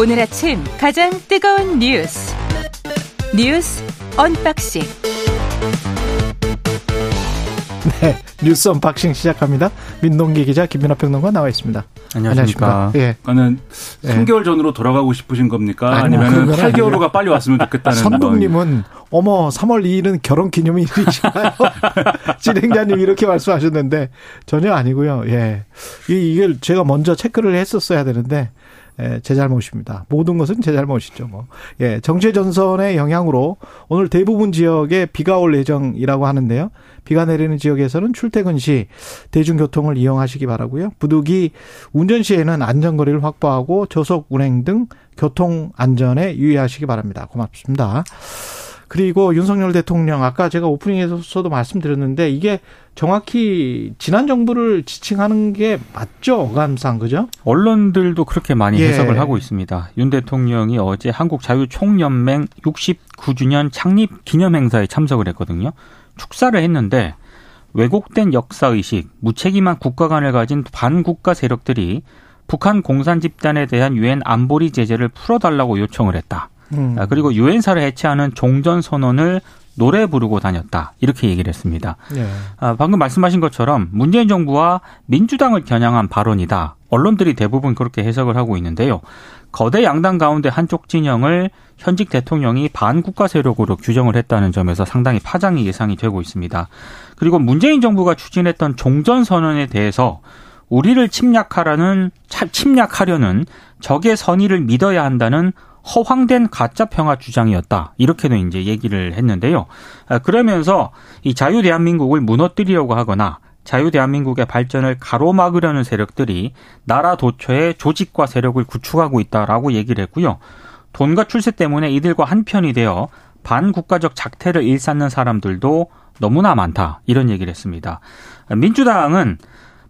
오늘 아침 가장 뜨거운 뉴스 뉴스 언박싱 네, 뉴스 언박싱 시작합니다. 민동기 기자 김민하 평론가 나와 있습니다. 안녕하십니까. 예. 그러니까 3개월 전으로 돌아가고 싶으신 겁니까? 아니면 8개월 후가 빨리 왔으면 좋겠다는 선동님은 어머 3월 2일은 결혼 기념일이시나요? 진행자님 이렇게 말씀하셨는데 전혀 아니고요. 예, 이걸 제가 먼저 체크를 했었어야 되는데 예, 제 잘못입니다. 모든 것은 제 잘못이죠. 뭐. 예, 정체 전선의 영향으로 오늘 대부분 지역에 비가 올 예정이라고 하는데요. 비가 내리는 지역에서는 출퇴근 시 대중교통을 이용하시기 바라고요. 부득이 운전 시에는 안전거리를 확보하고 저속 운행 등 교통 안전에 유의하시기 바랍니다. 고맙습니다. 그리고 윤석열 대통령 아까 제가 오프닝에서도 말씀드렸는데 이게 정확히 지난 정부를 지칭하는 게 맞죠 어감상 그죠? 언론들도 그렇게 많이 예. 해석을 하고 있습니다. 윤 대통령이 어제 한국 자유총연맹 69주년 창립 기념 행사에 참석을 했거든요. 축사를 했는데 왜곡된 역사 의식, 무책임한 국가관을 가진 반국가 세력들이 북한 공산 집단에 대한 유엔 안보리 제재를 풀어달라고 요청을 했다. 음. 아, 그리고 유엔사를 해체하는 종전 선언을 노래 부르고 다녔다. 이렇게 얘기를 했습니다. 네. 아, 방금 말씀하신 것처럼 문재인 정부와 민주당을 겨냥한 발언이다. 언론들이 대부분 그렇게 해석을 하고 있는데요. 거대 양당 가운데 한쪽 진영을 현직 대통령이 반국가 세력으로 규정을 했다는 점에서 상당히 파장이 예상이 되고 있습니다. 그리고 문재인 정부가 추진했던 종전 선언에 대해서 우리를 침략하라는 침략하려는 적의 선의를 믿어야 한다는 허황된 가짜 평화 주장이었다. 이렇게도 이제 얘기를 했는데요. 아, 그러면서 이 자유 대한민국을 무너뜨리려고 하거나 자유 대한민국의 발전을 가로막으려는 세력들이 나라 도처에 조직과 세력을 구축하고 있다라고 얘기를 했고요. 돈과 출세 때문에 이들과 한편이 되어 반국가적 작태를 일삼는 사람들도 너무나 많다. 이런 얘기를 했습니다. 민주당은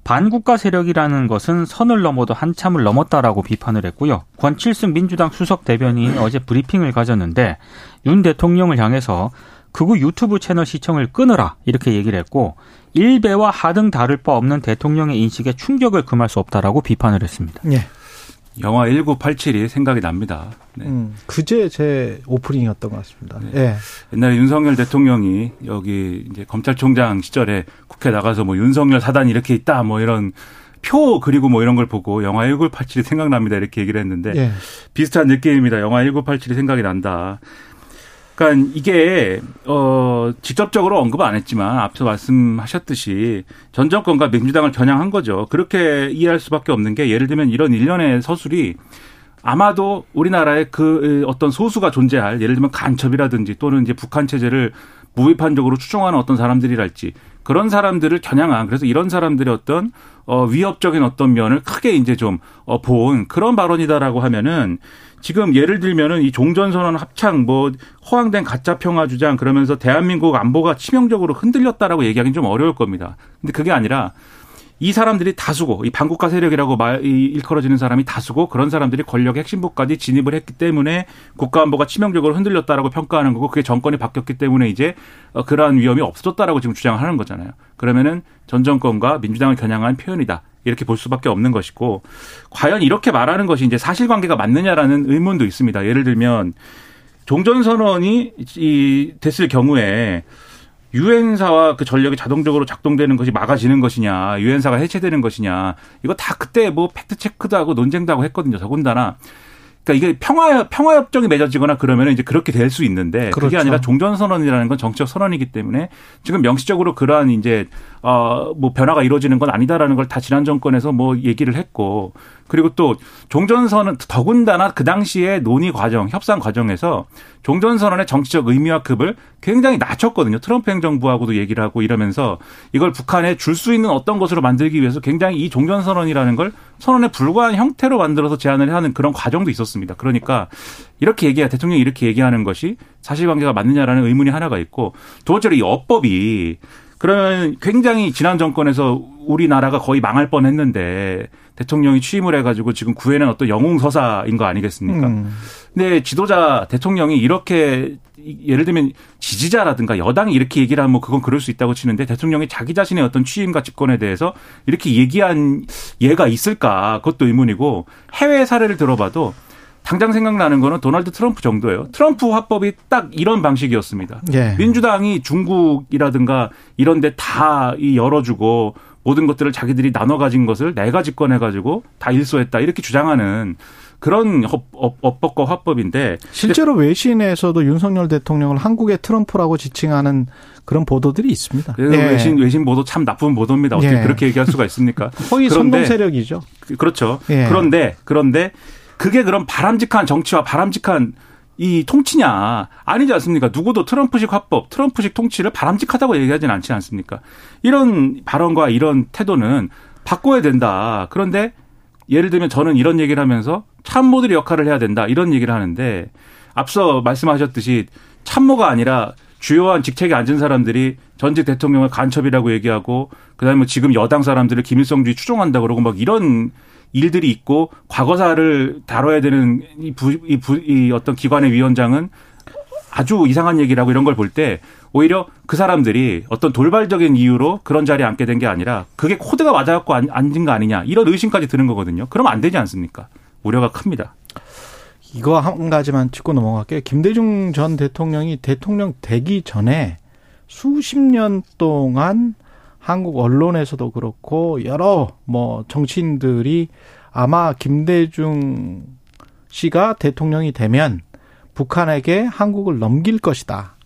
반국가 세력이라는 것은 선을 넘어도 한참을 넘었다라고 비판을 했고요. 권칠승 민주당 수석 대변인 어제 브리핑을 가졌는데 윤 대통령을 향해서 그우 유튜브 채널 시청을 끊으라 이렇게 얘기를 했고 일배와 하등 다를 바 없는 대통령의 인식에 충격을 금할 수 없다라고 비판을 했습니다. 예. 영화 1987이 생각이 납니다. 네. 음, 그제 제 오프닝이었던 것 같습니다. 네. 예. 옛날에 윤석열 대통령이 여기 이제 검찰총장 시절에 국회 나가서 뭐 윤석열 사단이 이렇게 있다 뭐 이런 표 그리고 뭐 이런 걸 보고 영화 1987이 생각납니다 이렇게 얘기를 했는데 예. 비슷한 느낌입니다. 영화 1987이 생각이 난다. 그러니까 이게 어 직접적으로 언급 안 했지만 앞서 말씀하셨듯이 전 정권과 민주당을 겨냥한 거죠. 그렇게 이해할 수밖에 없는 게 예를 들면 이런 일련의 서술이 아마도 우리나라에 그 어떤 소수가 존재할 예를 들면 간첩이라든지 또는 이제 북한 체제를 무비판적으로 추종하는 어떤 사람들이랄지 그런 사람들을 겨냥한 그래서 이런 사람들의 어떤 어 위협적인 어떤 면을 크게 이제 좀어본 그런 발언이다라고 하면은 지금 예를 들면은 이 종전선언 합창 뭐 허황된 가짜 평화 주장 그러면서 대한민국 안보가 치명적으로 흔들렸다라고 얘기하기는 좀 어려울 겁니다. 근데 그게 아니라 이 사람들이 다수고 이 반국가 세력이라고 말 일컬어지는 사람이 다수고 그런 사람들이 권력의 핵심부까지 진입을 했기 때문에 국가 안보가 치명적으로 흔들렸다라고 평가하는 거고 그게 정권이 바뀌었기 때문에 이제 어, 그러한 위험이 없어졌다라고 지금 주장하는 거잖아요. 그러면은 전 정권과 민주당을 겨냥한 표현이다. 이렇게 볼 수밖에 없는 것이고 과연 이렇게 말하는 것이 이제 사실관계가 맞느냐라는 의문도 있습니다. 예를 들면 종전선언이 이 됐을 경우에 유엔사와 그 전력이 자동적으로 작동되는 것이 막아지는 것이냐, 유엔사가 해체되는 것이냐, 이거 다 그때 뭐 팩트 체크도 하고 논쟁도 하고 했거든요. 더군다나. 그러니까 이게 평화 평화 협정이 맺어지거나 그러면 이제 그렇게 될 수 있는데 그렇죠. 그게 아니라 종전 선언이라는 건 정치적 선언이기 때문에 지금 명시적으로 그러한 이제 어뭐 변화가 이루어지는 건 아니다라는 걸 다 지난 정권에서 뭐 얘기를 했고 그리고 또 종전선언 더군다나 그 당시에 논의 과정, 협상 과정에서 종전선언의 정치적 의미와 급을 굉장히 낮췄거든요. 트럼프 행정부하고도 얘기를 하고 이러면서 이걸 북한에 줄 수 있는 어떤 것으로 만들기 위해서 굉장히 이 종전선언이라는 걸 선언에 불과한 형태로 만들어서 제안을 하는 그런 과정도 있었습니다. 그러니까 이렇게 얘기해 대통령이 이렇게 얘기하는 것이 사실관계가 맞느냐라는 의문이 하나가 있고 두 번째로 이 어법이 그러면 굉장히 지난 정권에서 우리나라가 거의 망할 뻔했는데 대통령이 취임을 해가지고 지금 구해낸 어떤 영웅 서사인 거 아니겠습니까? 음. 근데 지도자 대통령이 이렇게 예를 들면 지지자라든가 여당이 이렇게 얘기를 하면 뭐 그건 그럴 수 있다고 치는데 대통령이 자기 자신의 어떤 취임과 집권에 대해서 이렇게 얘기한 예가 있을까 그것도 의문이고 해외 사례를 들어봐도 당장 생각나는 거는 도널드 트럼프 정도예요. 트럼프 화법이 딱 이런 방식이었습니다. 예. 민주당이 중국이라든가 이런 데 다 열어주고 모든 것들을 자기들이 나눠 가진 것을 내가 집권해 가지고 다 일소했다 이렇게 주장하는 그런 업법과 화법인데 실제로 외신에서도 윤석열 대통령을 한국의 트럼프라고 지칭하는 그런 보도들이 있습니다. 예. 외신 외신 보도 참 나쁜 보도입니다. 어떻게 예. 그렇게 얘기할 수가 있습니까? 허위 선동 세력이죠. 그렇죠. 예. 그런데 그런데 그게 그런 바람직한 정치와 바람직한 이 통치냐 아니지 않습니까? 누구도 트럼프식 화법, 트럼프식 통치를 바람직하다고 얘기하지는 않지 않습니까? 이런 발언과 이런 태도는 바꿔야 된다. 그런데 예를 들면 저는 이런 얘기를 하면서 참모들이 역할을 해야 된다 이런 얘기를 하는데 앞서 말씀하셨듯이 참모가 아니라 주요한 직책에 앉은 사람들이 전직 대통령을 간첩이라고 얘기하고 그다음에 뭐 지금 여당 사람들을 김일성주의 추종한다 그러고 막 이런 일들이 있고 과거사를 다뤄야 되는 이, 부, 이, 부, 이 어떤 기관의 위원장은 아주 이상한 얘기라고 이런 걸 볼 때 오히려 그 사람들이 어떤 돌발적인 이유로 그런 자리에 앉게 된 게 아니라 그게 코드가 맞아갖고 앉은 거 아니냐 이런 의심까지 드는 거거든요. 그러면 안 되지 않습니까? 우려가 큽니다. 이거 한 가지만 짚고 넘어갈게요. 김대중 전 대통령이 대통령 되기 전에 수십 년 동안 한국 언론에서도 그렇고 여러 뭐 정치인들이 아마 김대중 씨가 대통령이 되면 북한에게 한국을 넘길 것이다.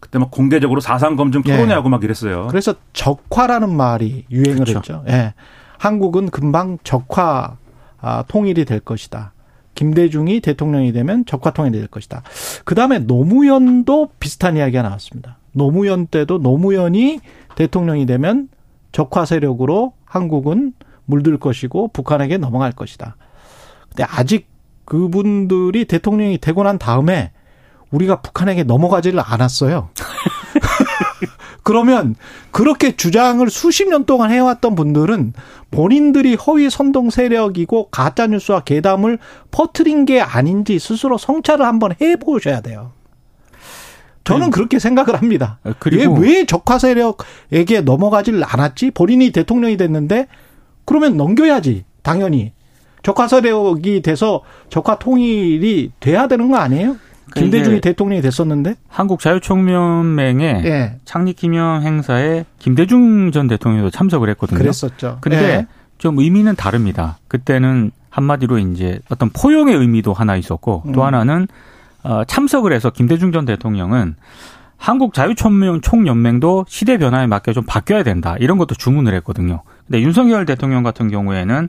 그때 막 공개적으로 사상 검증 토론회하고 예. 막 이랬어요. 그래서 적화라는 말이 유행을 그렇죠. 했죠. 예. 한국은 금방 적화 아, 통일이 될 것이다. 김대중이 대통령이 되면 적화 통일이 될 것이다. 그 다음에 노무현도 비슷한 이야기가 나왔습니다. 노무현 때도 노무현이 대통령이 되면 적화 세력으로 한국은 물들 것이고 북한에게 넘어갈 것이다. 근데 아직 그분들이 대통령이 되고 난 다음에 우리가 북한에게 넘어가지를 않았어요. 그러면 그렇게 주장을 수십 년 동안 해왔던 분들은 본인들이 허위 선동 세력이고 가짜 뉴스와 괴담을 퍼트린 게 아닌지 스스로 성찰을 한번 해보셔야 돼요. 저는 네. 그렇게 생각을 합니다. 아, 그리고 왜 적화 세력에게 넘어가질 않았지? 본인이 대통령이 됐는데 그러면 넘겨야지 당연히 적화 세력이 돼서 적화 통일이 돼야 되는 거 아니에요? 그러니까 김대중이 대통령이 됐었는데 한국 자유총연맹의 예. 창립 기념 행사에 김대중 전 대통령도 참석을 했거든요. 그랬었죠. 근데 예. 좀 의미는 다릅니다. 그때는 한마디로 이제 어떤 포용의 의미도 하나 있었고 또 음. 하나는 어, 참석을 해서 김대중 전 대통령은 한국 자유총명 총연맹도 시대 변화에 맞게 좀 바뀌어야 된다 이런 것도 주문을 했거든요. 근데 윤석열 대통령 같은 경우에는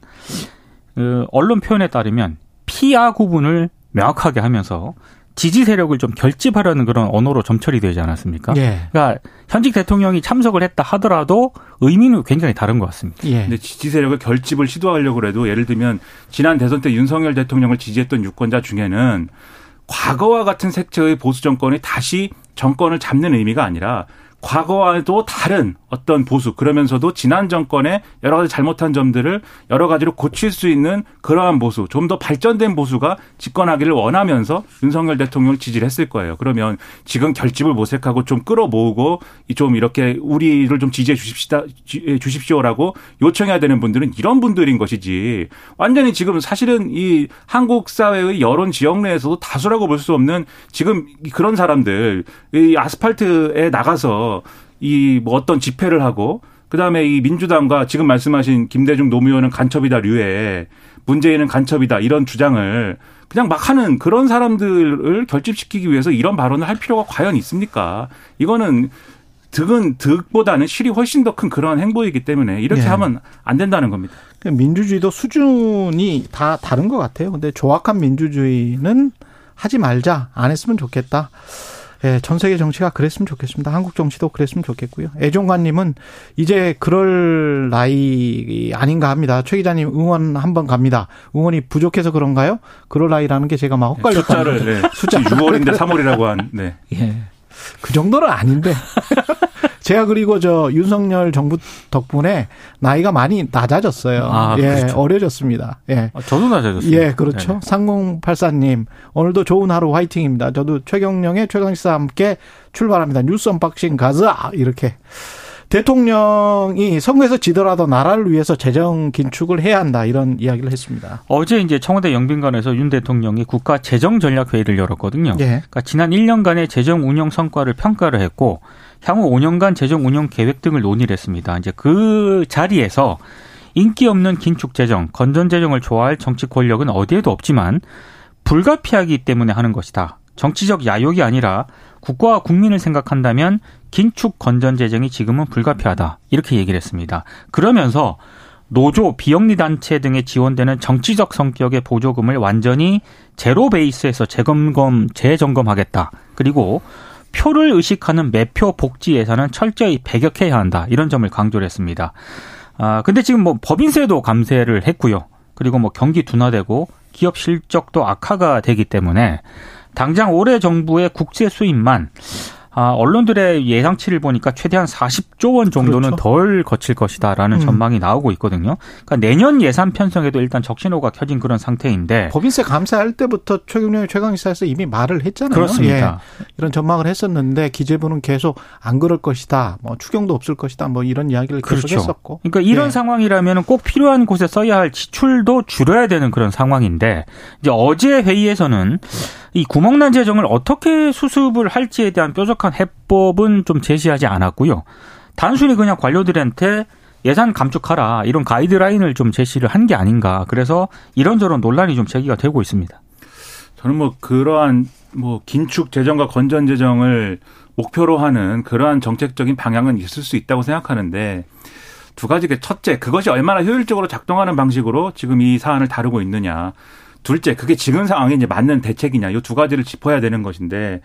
그 언론 표현에 따르면 피아 구분을 명확하게 하면서 지지 세력을 좀 결집하려는 그런 언어로 점철이 되지 않았습니까? 예. 그러니까 현직 대통령이 참석을 했다 하더라도 의미는 굉장히 다른 것 같습니다. 예. 근데 지지 세력을 결집을 시도하려고 해도 예를 들면 지난 대선 때 윤석열 대통령을 지지했던 유권자 중에는 과거와 같은 색채의 보수 정권이 다시 정권을 잡는 의미가 아니라 과거와도 다른 어떤 보수 그러면서도 지난 정권의 여러 가지 잘못한 점들을 여러 가지로 고칠 수 있는 그러한 보수 좀 더 발전된 보수가 집권하기를 원하면서 윤석열 대통령을 지지를 했을 거예요. 그러면 지금 결집을 모색하고 좀 끌어모으고 좀 이렇게 우리를 좀 지지해 주십시다 주십시오라고 요청해야 되는 분들은 이런 분들인 것이지 완전히 지금 사실은 이 한국 사회의 여론 지역 내에서도 다수라고 볼 수 없는 지금 그런 사람들 이 아스팔트에 나가서 이 뭐 어떤 집회를 하고 그다음에 이 민주당과 지금 말씀하신 김대중 노무현은 간첩이다 류에 문재인은 간첩이다 이런 주장을 그냥 막 하는 그런 사람들을 결집시키기 위해서 이런 발언을 할 필요가 과연 있습니까? 이거는 득은 득보다는 실이 훨씬 더 큰 그런 행보이기 때문에 이렇게 네. 하면 안 된다는 겁니다. 그러니까 민주주의도 수준이 다 다른 것 같아요. 근데 조악한 민주주의는 하지 말자, 안 했으면 좋겠다. 예, 전 세계 정치가 그랬으면 좋겠습니다. 한국 정치도 그랬으면 좋겠고요. 애종관님은 이제 그럴 나이 아닌가 합니다. 최 기자님 응원 한번 갑니다. 응원이 부족해서 그런가요? 그럴 나이라는 게 제가 막 헛갈렸다. 숫자를 네. 숫자 6월인데 3월이라고 한. 네. 예. 그 정도는 아닌데. 제가 그리고 저 윤석열 정부 덕분에 나이가 많이 낮아졌어요. 아, 예, 그렇죠. 어려졌습니다. 예. 아, 저도 낮아졌어요. 예, 그렇죠. 네. 상공팔사님 오늘도 좋은 하루 화이팅입니다. 저도 최경영의 최강시사 함께 출발합니다. 뉴스 언박싱 가자 이렇게. 대통령이 선거에서 지더라도 나라를 위해서 재정 긴축을 해야 한다 이런 이야기를 했습니다. 어제 이제 청와대 영빈관에서 윤 대통령이 국가 재정 전략 회의를 열었거든요. 예. 그러니까 지난 1년간의 재정 운영 성과를 평가를 했고 향후 5년간 재정 운영 계획 등을 논의를 했습니다. 이제 그 자리에서 인기 없는 긴축 재정, 건전 재정을 좋아할 정치 권력은 어디에도 없지만 불가피하기 때문에 하는 것이다. 정치적 야욕이 아니라 국가와 국민을 생각한다면 긴축 건전 재정이 지금은 불가피하다. 이렇게 얘기를 했습니다. 그러면서 노조, 비영리 단체 등에 지원되는 정치적 성격의 보조금을 완전히 제로 베이스에서 재검검, 재점검하겠다. 그리고 표를 의식하는 매표 복지 예산은 철저히 배격해야 한다. 이런 점을 강조를 했습니다. 아, 근데 지금 뭐 법인세도 감세를 했고요. 그리고 뭐 경기 둔화되고 기업 실적도 악화가 되기 때문에 당장 올해 정부의 국세 수입만 아, 언론들의 예상치를 보니까 최대한 40조 원 정도는 그렇죠. 덜 거칠 것이다라는 음. 전망이 나오고 있거든요. 그러니까 내년 예산 편성에도 일단 적신호가 켜진 그런 상태인데 법인세 감사할 때부터 최경련의 최강시사에서 이미 말을 했잖아요. 그렇습니다. 예. 이런 전망을 했었는데 기재부는 계속 안 그럴 것이다. 뭐 추경도 없을 것이다. 뭐 이런 이야기를 계속 그렇죠. 했었고. 그러니까 이런 예. 상황이라면 꼭 필요한 곳에 써야 할 지출도 줄여야 되는 그런 상황인데 이제 어제 회의에서는 이 구멍난 재정을 어떻게 수습을 할지에 대한 뾰족한 해법은 좀 제시하지 않았고요. 단순히 그냥 관료들한테 예산 감축하라 이런 가이드라인을 좀 제시를 한 게 아닌가. 그래서 이런저런 논란이 좀 제기가 되고 있습니다. 저는 뭐 그러한 뭐 긴축 재정과 건전 재정을 목표로 하는 그러한 정책적인 방향은 있을 수 있다고 생각하는데 두 가지 첫째 그것이 얼마나 효율적으로 작동하는 방식으로 지금 이 사안을 다루고 있느냐. 둘째, 그게 지금 상황에 이제 맞는 대책이냐, 이 두 가지를 짚어야 되는 것인데,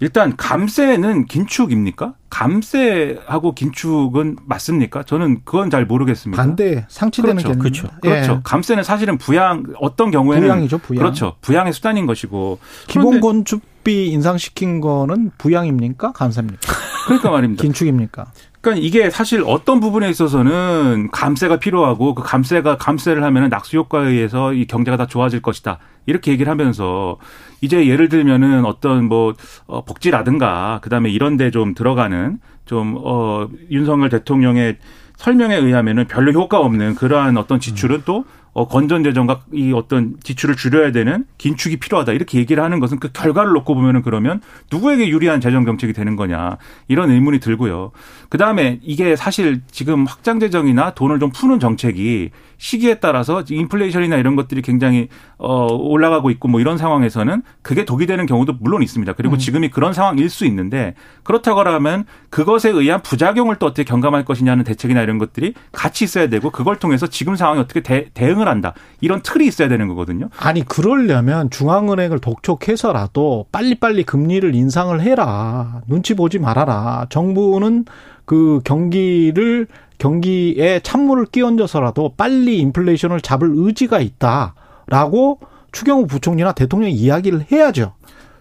일단 감세는 긴축입니까? 감세하고 긴축은 맞습니까? 저는 그건 잘 모르겠습니다. 반대 상치되는 그렇죠. 그렇죠. 그렇죠. 예. 감세는 사실은 부양 어떤 경우에는 부양이죠, 부양. 그렇죠. 부양의 수단인 것이고 기본 건축비 인상시킨 거는 부양입니까? 감세입니까? 그러니까 말입니다. 긴축입니까? 그러니까 이게 사실 어떤 부분에 있어서는 감세가 필요하고 그 감세가 감세를 하면은 낙수 효과에 의해서 이 경제가 다 좋아질 것이다. 이렇게 얘기를 하면서 이제 예를 들면은 어떤 뭐 어, 복지라든가 그다음에 이런 데 좀 들어가는 좀어 윤석열 대통령의 설명에 의하면은 별로 효과 없는 그러한 어떤 지출은 또 어, 건전 재정과 이 어떤 지출을 줄여야 되는 긴축이 필요하다 이렇게 얘기를 하는 것은 그 결과를 놓고 보면은 그러면 누구에게 유리한 재정 정책이 되는 거냐 이런 의문이 들고요. 그 다음에 이게 사실 지금 확장 재정이나 돈을 좀 푸는 정책이 시기에 따라서 인플레이션이나 이런 것들이 굉장히 어 올라가고 있고 뭐 이런 상황에서는 그게 독이 되는 경우도 물론 있습니다. 그리고 음. 지금이 그런 상황일 수 있는데 그렇다고 하면 그것에 의한 부작용을 또 어떻게 경감할 것이냐는 대책이나 이런 것들이 같이 있어야 되고 그걸 통해서 지금 상황에 어떻게 대, 대응을 한다. 이런 틀이 있어야 되는 거거든요. 아니 그러려면 중앙은행을 독촉해서라도 빨리빨리 금리를 인상을 해라. 눈치 보지 말아라. 정부는 그 경기를 경기에 찬물을 끼얹어서라도 빨리 인플레이션을 잡을 의지가 있다라고 추경호 부총리나 대통령이 이야기를 해야죠.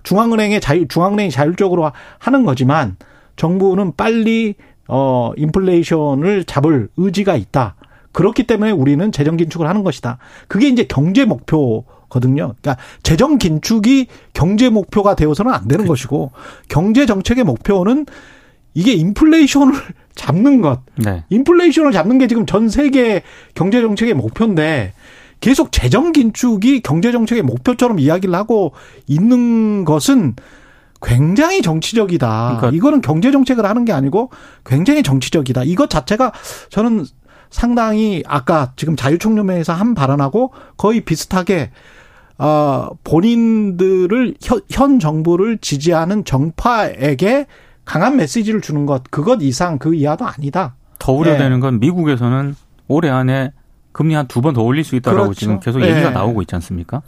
중앙은행의 자유 중앙은행이 자율적으로 하는 거지만 정부는 빨리 어 인플레이션을 잡을 의지가 있다. 그렇기 때문에 우리는 재정 긴축을 하는 것이다. 그게 이제 경제 목표거든요. 그러니까 재정 긴축이 경제 목표가 되어서는 안 되는 그렇죠. 것이고 경제 정책의 목표는 이게 인플레이션을 잡는 것. 네. 인플레이션을 잡는 게 지금 전 세계 경제 정책의 목표인데 계속 재정 긴축이 경제 정책의 목표처럼 이야기를 하고 있는 것은 굉장히 정치적이다. 그러니까 이거는 경제 정책을 하는 게 아니고 굉장히 정치적이다. 이것 자체가 저는 상당히 아까 지금 자유총연맹에서 한 발언하고 거의 비슷하게 어 본인들을 현, 현 정부를 지지하는 정파에게 강한 메시지를 주는 것 그것 이상 그 이하도 아니다. 더 우려되는 예. 건 미국에서는 올해 안에 금리 한 두 번 더 올릴 수 있다라고 그렇죠. 지금 계속 얘기가 예. 나오고 있지 않습니까?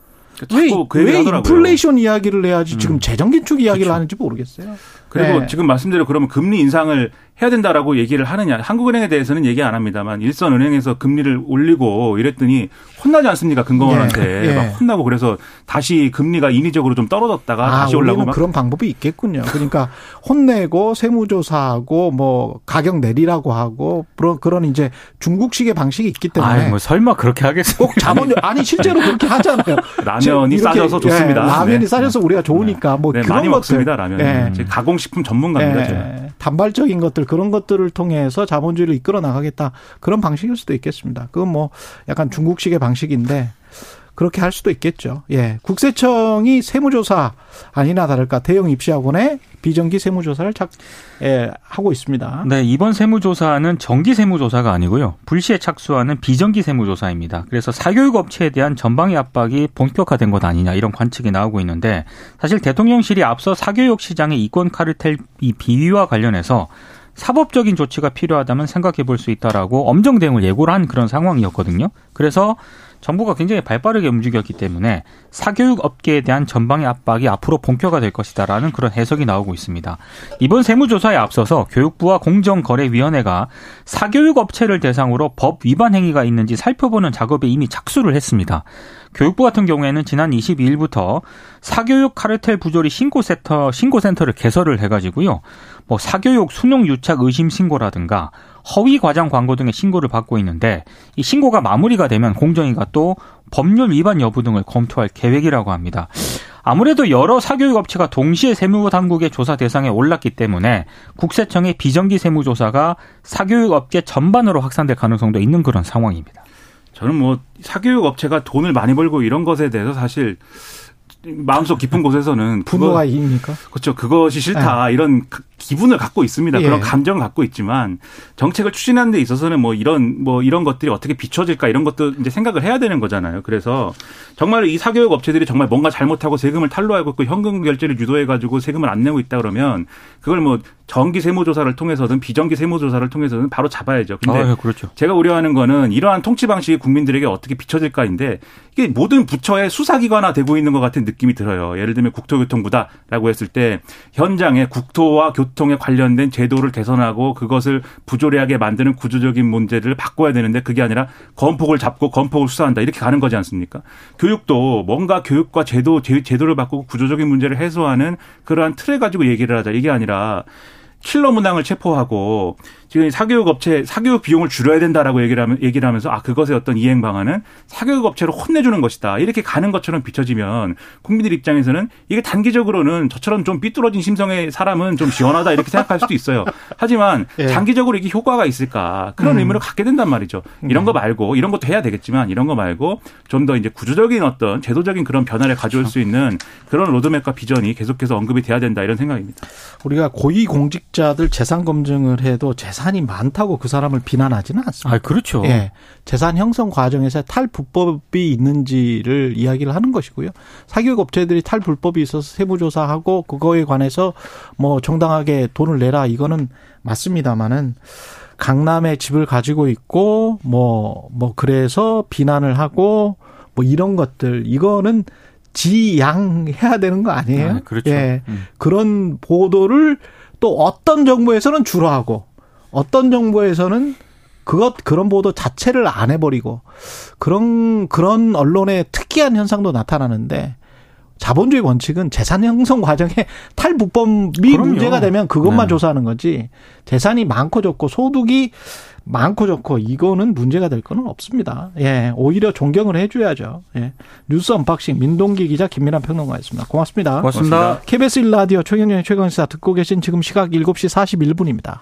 왜, 그 왜 인플레이션 이야기를 해야지 음. 지금 재정 긴축 이야기를 그렇죠. 하는지 모르겠어요. 그리고 네. 지금 말씀대로 그러면 금리 인상을 해야 된다라고 얘기를 하느냐. 한국은행에 대해서는 얘기 안 합니다만 일선은행에서 금리를 올리고 이랬더니 혼나지 않습니까? 금감원한테 예. 예. 막 혼나고 그래서 다시 금리가 인위적으로 좀 떨어졌다가 아, 다시 올라고 막 그런 방법이 있겠군요. 그러니까 혼내고 세무조사하고 뭐 가격 내리라고 하고 그런 그런 이제 중국식의 방식이 있기 때문에 아이, 뭐 설마 그렇게 하겠어요? 꼭 자본 아니 실제로 그렇게 하잖아요. 라면이 싸져서 좋습니다. 예, 라면이 네. 싸져서 우리가 좋으니까 뭐 네. 그런 많이 것들. 먹습니다. 라면. 예. 가공 가공식품 전문가입니다. 예, 제가. 단발적인 것들 그런 것들을 통해서 자본주의를 이끌어 나가겠다 그런 방식일 수도 있겠습니다. 그건 뭐 약간 중국식의 방식인데 그렇게 할 수도 있겠죠. 예. 국세청이 세무조사 아니나 다를까 대형 입시학원에 비정기 세무조사를 착, 예, 하고 있습니다. 네, 이번 세무조사는 정기 세무조사가 아니고요. 불시에 착수하는 비정기 세무조사입니다. 그래서 사교육 업체에 대한 전방위 압박이 본격화된 것 아니냐 이런 관측이 나오고 있는데 사실 대통령실이 앞서 사교육 시장의 이권 카르텔 이 비위와 관련해서 사법적인 조치가 필요하다면 생각해 볼 수 있다라고 엄정 대응을 예고를 한 그런 상황이었거든요. 그래서 정부가 굉장히 발빠르게 움직였기 때문에 사교육 업계에 대한 전방의 압박이 앞으로 본격화될 것이다라는 그런 해석이 나오고 있습니다. 이번 세무조사에 앞서서 교육부와 공정거래위원회가 사교육 업체를 대상으로 법 위반 행위가 있는지 살펴보는 작업에 이미 착수를 했습니다. 교육부 같은 경우에는 지난 22일부터 사교육 카르텔 부조리 신고센터 신고센터를 개설을 해가지고요. 뭐 사교육 수능 유착 의심 신고라든가 허위 과장 광고 등의 신고를 받고 있는데 이 신고가 마무리가 되면 공정위가 또 법률 위반 여부 등을 검토할 계획이라고 합니다. 아무래도 여러 사교육 업체가 동시에 세무 당국의 조사 대상에 올랐기 때문에 국세청의 비정기 세무 조사가 사교육 업계 전반으로 확산될 가능성도 있는 그런 상황입니다. 저는 뭐 사교육 업체가 돈을 많이 벌고 이런 것에 대해서 사실 마음속 깊은 곳에서는 분노가 이입니까? 그렇죠. 그것이 싫다 네. 이런 기분을 갖고 있습니다. 예. 그런 감정을 갖고 있지만 정책을 추진하는 데 있어서는 뭐 이런 뭐 이런 것들이 어떻게 비춰질까 이런 것도 이제 생각을 해야 되는 거잖아요. 그래서 정말 이 사교육 업체들이 정말 뭔가 잘못하고 세금을 탈루하고 그 현금 결제를 유도해 가지고 세금을 안 내고 있다 그러면 그걸 뭐 정기 세무조사를 통해서든 비정기 세무조사를 통해서든 바로 잡아야죠. 근데 아, 예, 그렇죠. 제가 우려하는 거는 이러한 통치 방식이 국민들에게 어떻게 비춰질까인데 이게 모든 부처의 수사기관화 되고 있는 것 같은 느낌이 들어요. 예를 들면 국토교통부다라고 했을 때 현장에 국토와 교통 교통에 관련된 제도를 개선하고 그것을 부조리하게 만드는 구조적인 문제를 바꿔야 되는데 그게 아니라 건폭을 잡고 건폭을 수사한다 이렇게 가는 거지 않습니까? 교육도 뭔가 교육과 제도 제도를 바꾸고 구조적인 문제를 해소하는 그러한 틀을 가지고 얘기를 하자 이게 아니라 킬러 문항을 체포하고 지금 사교육 업체 사교육 비용을 줄여야 된다라고 얘기를 하면 얘기를 하면서 아 그것의 어떤 이행 방안은 사교육 업체로 혼내주는 것이다 이렇게 가는 것처럼 비춰지면 국민들 입장에서는 이게 단기적으로는 저처럼 좀 삐뚤어진 심성의 사람은 좀 시원하다 이렇게 생각할 수도 있어요. 하지만 예. 장기적으로 이게 효과가 있을까 그런 음. 의무를 갖게 된단 말이죠. 이런 거 음. 말고 이런 것도 해야 되겠지만 이런 거 말고 좀 더 이제 구조적인 어떤 제도적인 그런 변화를 가져올 수 있는 그런 로드맵과 비전이 계속해서 언급이 돼야 된다 이런 생각입니다. 우리가 고위 공직 자들 재산 검증을 해도 재산 재산이 많다고 그 사람을 비난하지는 않습니다. 아, 그렇죠. 예. 재산 형성 과정에서 탈불법이 있는지를 이야기를 하는 것이고요. 사교육 업체들이 탈불법이 있어서 세무조사하고 그거에 관해서 뭐 정당하게 돈을 내라 이거는 맞습니다만은 강남에 집을 가지고 있고 뭐뭐 뭐 그래서 비난을 하고 뭐 이런 것들 이거는 지양해야 되는 거 아니에요? 아, 그렇죠. 예. 음. 그런 보도를 또 어떤 정부에서는 주로 하고 어떤 정부에서는 그것 그런 보도 자체를 안 해버리고 그런 그런 언론의 특이한 현상도 나타나는데 자본주의 원칙은 재산 형성 과정에 탈불법이 그럼요. 문제가 되면 그것만 네. 조사하는 거지 재산이 많고 적고 소득이 많고 적고 이거는 문제가 될 거는 없습니다. 예, 오히려 존경을 해줘야죠. 예, 뉴스 언박싱 민동기 기자 김민하 평론가였습니다. 고맙습니다. 고맙습니다. KBS 1라디오 최경영의 최강시사 듣고 계신 지금 시각 7시 41분입니다.